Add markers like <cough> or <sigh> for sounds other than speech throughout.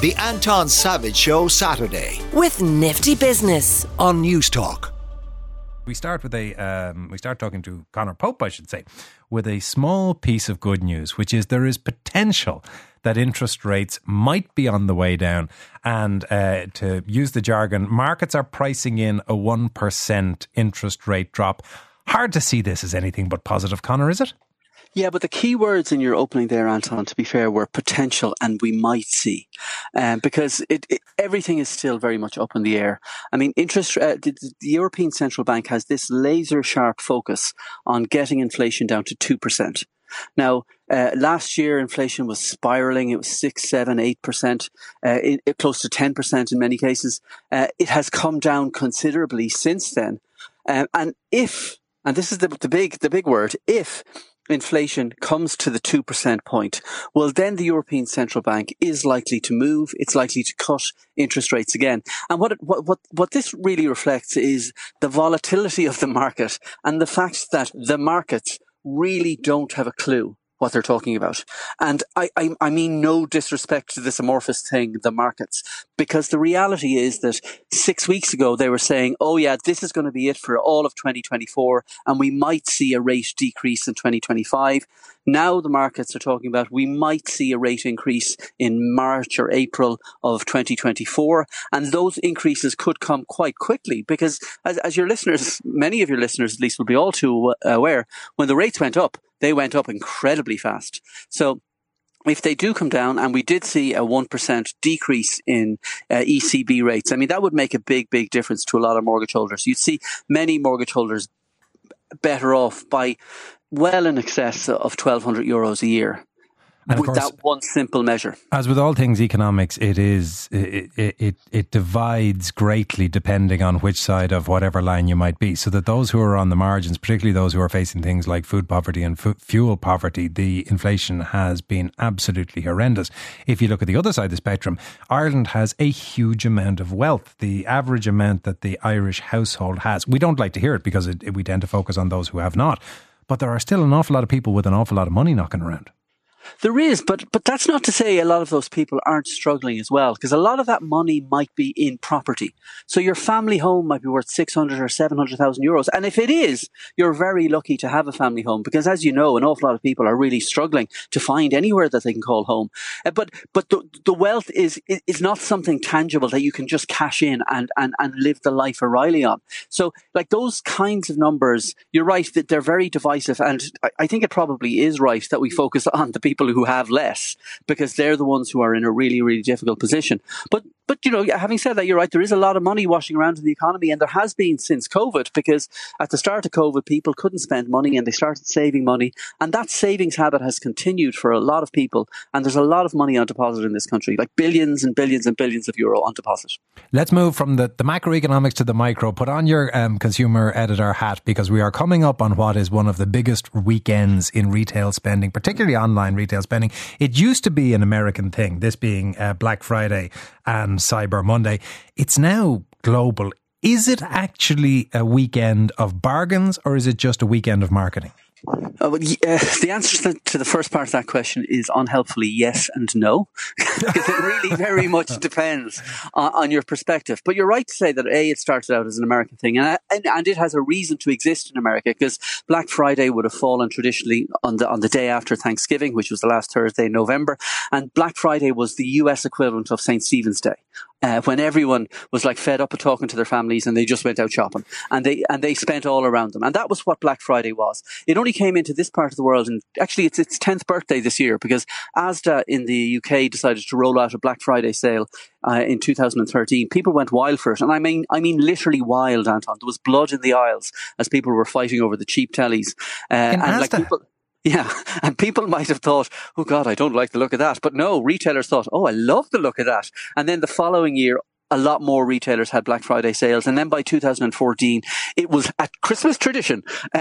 The Anton Savage Show Saturday. with Nifty Business. On Newstalk. we start with a um, we start talking to Conor Pope, I should say, with a small piece of good news, which is there is potential that interest rates might be on the way down, and uh, to use the jargon, markets are pricing in a one percent interest rate drop. Hard to see this as anything but positive, Conor, is it? Yeah, but the key words in your opening there, Anton, to be fair, were potential and we might see, um, because it, it, everything is still very much up in the air. I mean, interest. Uh, the, the European Central Bank has this laser sharp focus on getting inflation down to two percent. Now, uh, last year inflation was spiraling. It was six, seven, eight percent, uh, close to ten percent in many cases. Uh, it has come down considerably since then. Um, and if, and this is the, the big, the big word, if inflation comes to the 2% point, well, then the European Central Bank is likely to move. It's likely to cut interest rates again. And what, it, what, what, what this really reflects is the volatility of the market and the fact that the markets really don't have a clue what they're talking about. And I, I, I mean no disrespect to this amorphous thing, the markets, because the reality is that six weeks ago they were saying, oh yeah, this is going to be it for all of 2024 and we might see a rate decrease in 2025. Now the markets are talking about we might see a rate increase in March or April of 2024. And those increases could come quite quickly because as, as your listeners, many of your listeners at least will be all too aware, when the rates went up, they went up incredibly fast. So if they do come down, and we did see a 1% decrease in uh, ECB rates, I mean, that would make a big, big difference to a lot of mortgage holders. You'd see many mortgage holders better off by well in excess of 1,200 euros a year. And with course- that one simple measure. As with all things economics, it is it, it it divides greatly depending on which side of whatever line you might be. So that those who are on the margins, particularly those who are facing things like food poverty and fu- fuel poverty, the inflation has been absolutely horrendous. If you look at the other side of the spectrum, Ireland has a huge amount of wealth. The average amount that the Irish household has, we don't like to hear it because it, it- we tend to focus on those who have not. But there are still an awful lot of people with an awful lot of money knocking around. There is, but but that's not to say a lot of those people aren't struggling as well, because a lot of that money might be in property. So your family home might be worth six hundred or seven hundred thousand euros, and if it is, you're very lucky to have a family home, because as you know, an awful lot of people are really struggling to find anywhere that they can call home. Uh, but but the, the wealth is is not something tangible that you can just cash in and and and live the life O'Reilly on. So like those kinds of numbers, you're right that they're very divisive, and I, I think it probably is right that we focus on the people who have less because they're the ones who are in a really really difficult position. But but you know, having said that, you're right. There is a lot of money washing around in the economy, and there has been since COVID. Because at the start of COVID, people couldn't spend money, and they started saving money, and that savings habit has continued for a lot of people. And there's a lot of money on deposit in this country, like billions and billions and billions of euro on deposit. Let's move from the, the macroeconomics to the micro. Put on your um, consumer editor hat because we are coming up on what is one of the biggest weekends in retail spending, particularly online retail spending. It used to be an American thing, this being uh, Black Friday and Cyber Monday. It's now global. Is it actually a weekend of bargains or is it just a weekend of marketing? Uh, well, y- uh, <laughs> the answer to, to the first part of that question is unhelpfully yes and no, <laughs> because it really very much <laughs> depends on, on your perspective. But you're right to say that a it started out as an American thing, and and, and it has a reason to exist in America because Black Friday would have fallen traditionally on the on the day after Thanksgiving, which was the last Thursday in November, and Black Friday was the U.S. equivalent of St. Stephen's Day uh, when everyone was like fed up of talking to their families and they just went out shopping and they and they spent all around them and that was what Black Friday was. It only came into this part of the world and actually it's its tenth birthday this year because ASDA in the UK decided to roll out a Black Friday sale uh, in 2013. People went wild for it and I mean I mean literally wild, Anton. There was blood in the aisles as people were fighting over the cheap tellies uh, In and like Asda? people. Yeah, and people might have thought, "Oh God, I don't like the look of that," but no, retailers thought, "Oh, I love the look of that." And then the following year, a lot more retailers had Black Friday sales, and then by 2014, it was a Christmas tradition. <laughs>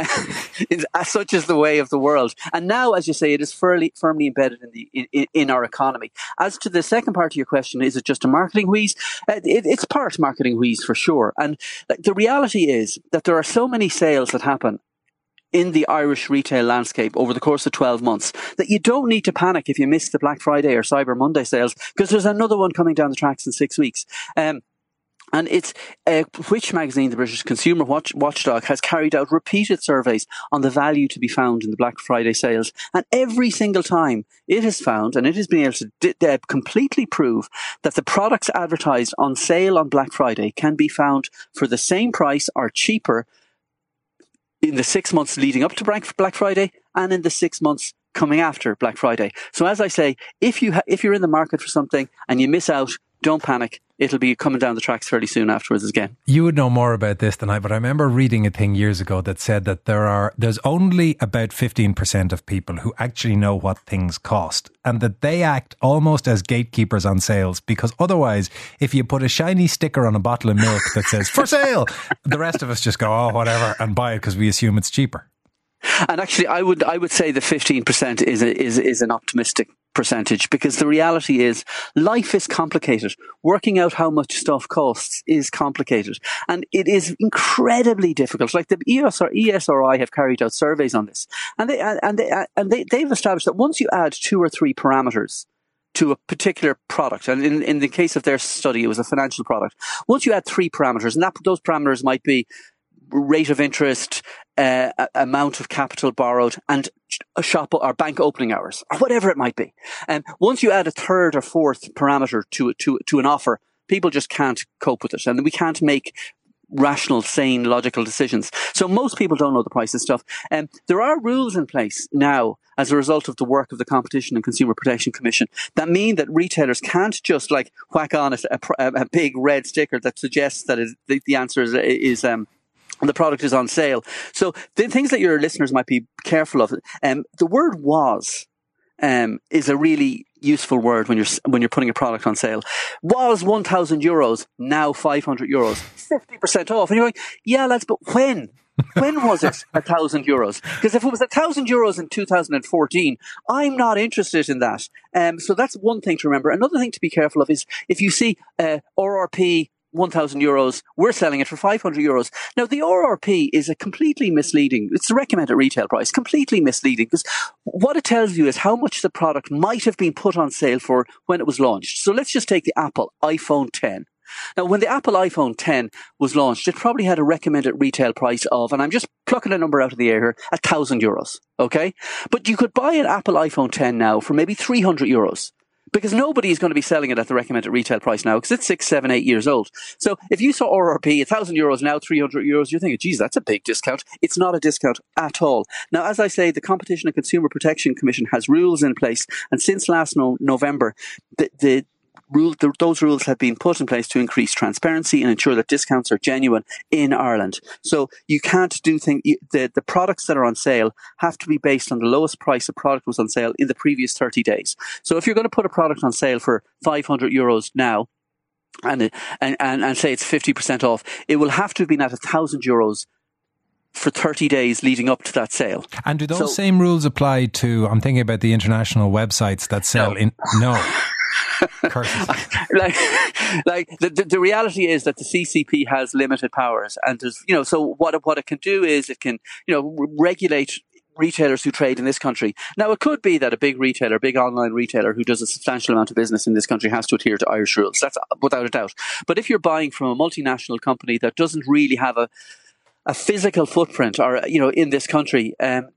Uh, such is the way of the world. And now, as you say, it is firmly firmly embedded in the in, in our economy. As to the second part of your question, is it just a marketing wheeze? Uh, it, it's part marketing wheeze for sure. And like, the reality is that there are so many sales that happen in the Irish retail landscape over the course of 12 months that you don't need to panic if you miss the Black Friday or Cyber Monday sales because there's another one coming down the tracks in six weeks. Um, and it's uh, which magazine, the British Consumer Watch, Watchdog, has carried out repeated surveys on the value to be found in the Black Friday sales. And every single time it has found, and it has been able to d- uh, completely prove that the products advertised on sale on Black Friday can be found for the same price or cheaper in the six months leading up to Black Friday and in the six months coming after Black Friday. So as I say, if you ha- if you're in the market for something and you miss out, don't panic. It'll be coming down the tracks fairly soon afterwards again. You would know more about this than I, but I remember reading a thing years ago that said that there are there's only about fifteen percent of people who actually know what things cost, and that they act almost as gatekeepers on sales because otherwise, if you put a shiny sticker on a bottle of milk that says "for sale," <laughs> the rest of us just go, "Oh, whatever," and buy it because we assume it's cheaper. And actually, I would I would say the fifteen percent is a, is is an optimistic percentage because the reality is life is complicated. Working out how much stuff costs is complicated, and it is incredibly difficult. Like the ESR, ESRI have carried out surveys on this, and they and they and they, they've established that once you add two or three parameters to a particular product. And in, in the case of their study, it was a financial product. Once you add three parameters, and that, those parameters might be rate of interest, uh, amount of capital borrowed, and a shop or bank opening hours, or whatever it might be. And once you add a third or fourth parameter to to to an offer, people just can't cope with it, and we can't make rational, sane, logical decisions. So most people don't know the price of stuff. Um, there are rules in place now as a result of the work of the Competition and Consumer Protection Commission that mean that retailers can't just like whack on a, a, a big red sticker that suggests that it, the, the, answer is, is um, the product is on sale. So the things that your listeners might be careful of, um, the word was, um, is a really useful word when you're, when you're putting a product on sale. Was 1000 euros, now 500 euros, 50% off. And you're like, yeah, lads, but when? when was it a thousand euros? Because if it was a thousand euros in 2014, I'm not interested in that. Um, so that's one thing to remember. Another thing to be careful of is if you see uh, RRP 1,000 euros. We're selling it for 500 euros. Now, the RRP is a completely misleading, it's the recommended retail price, completely misleading because what it tells you is how much the product might have been put on sale for when it was launched. So let's just take the Apple iPhone 10. Now, when the Apple iPhone 10 was launched, it probably had a recommended retail price of, and I'm just plucking a number out of the air here, a thousand euros. Okay. But you could buy an Apple iPhone 10 now for maybe 300 euros because nobody is going to be selling it at the recommended retail price now because it's six, seven, eight years old. So if you saw RRP, a thousand euros now, 300 euros, you're thinking, geez, that's a big discount. It's not a discount at all. Now, as I say, the Competition and Consumer Protection Commission has rules in place. And since last no- November, the, the rule, the, those rules have been put in place to increase transparency and ensure that discounts are genuine in Ireland. So you can't do things, the, the products that are on sale have to be based on the lowest price a product was on sale in the previous 30 days. So if you're going to put a product on sale for 500 euros now, and, and, and, and say it's 50% off, it will have to have been at a thousand euros for 30 days leading up to that sale. And do those so, same rules apply to, I'm thinking about the international websites that sell no. in, no. <laughs> <laughs> like, like the, the, the, reality is that the CCP has limited powers, and there's, you know, so what what it can do is it can, you know, regulate retailers who trade in this country. Now, it could be that a big retailer, big online retailer who does a substantial amount of business in this country has to adhere to Irish rules. That's without a doubt. But if you're buying from a multinational company that doesn't really have a a physical footprint or you know in this country um,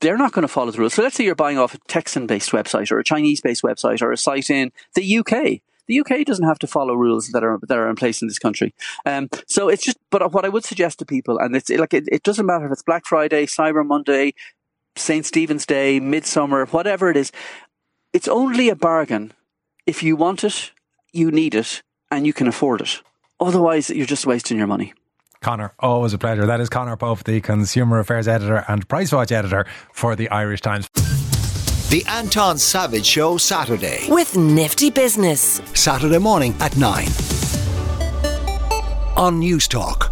they're not going to follow the rules. So let's say you're buying off a Texan based website or a Chinese based website or a site in the UK. The UK doesn't have to follow rules that are that are in place in this country. Um, so it's just, but what I would suggest to people, and it's like it, it doesn't matter if it's Black Friday, Cyber Monday, St. Stephen's Day, Midsummer, whatever it is, it's only a bargain if you want it, you need it, and you can afford it. Otherwise, you're just wasting your money. Conor, always a pleasure. That is Conor Pope, the Consumer Affairs Editor and Price Watch Editor for the Irish Times. The Anton Savage Show Saturday. With Nifty Business. Saturday morning at 9. On Newstalk.